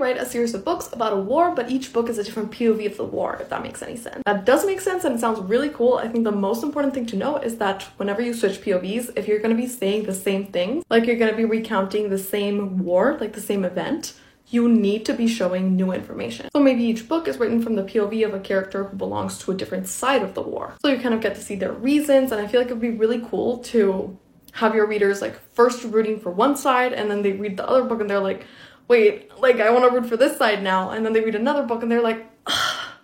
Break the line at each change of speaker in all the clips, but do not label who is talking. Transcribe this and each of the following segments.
write a series of books about a war, but each book is a different POV of the war, if that makes any sense. That does make sense and it sounds really cool. I think the most important thing to know is that whenever you switch POVs, if you're going to be saying the same things, like you're going to be recounting the same war, like the same event, you need to be showing new information. So maybe each book is written from the POV of a character who belongs to a different side of the war. So you kind of get to see their reasons, and I feel like it would be really cool to have your readers like first rooting for one side and then they read the other book and they're like, wait, like I want to root for this side now. And then they read another book and they're like,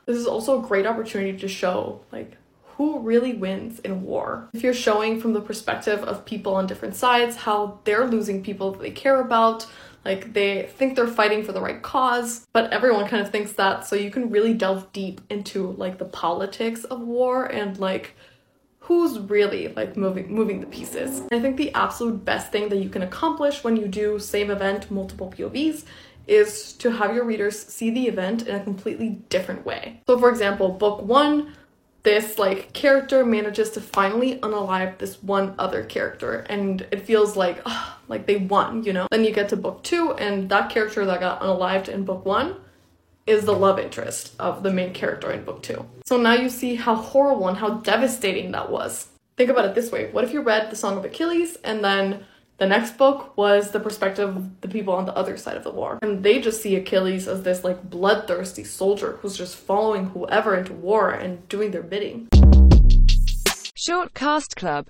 this is also a great opportunity to show like who really wins in war. If you're showing from the perspective of people on different sides how they're losing people that they care about, like they think they're fighting for the right cause, but everyone kind of thinks that. So you can really delve deep into like the politics of war and like who's really like moving moving the pieces. I think the absolute best thing that you can accomplish when you do same event multiple POVs is to have your readers see the event in a completely different way. So for example, book 1 this like character manages to finally unalive this one other character and it feels like oh, like they won you know then you get to book two and that character that got unalived in book one is the love interest of the main character in book two so now you see how horrible and how devastating that was think about it this way what if you read the song of achilles and then the next book was the perspective of the people on the other side of the war. And they just see Achilles as this like bloodthirsty soldier who's just following whoever into war and doing their bidding.
Short Cast Club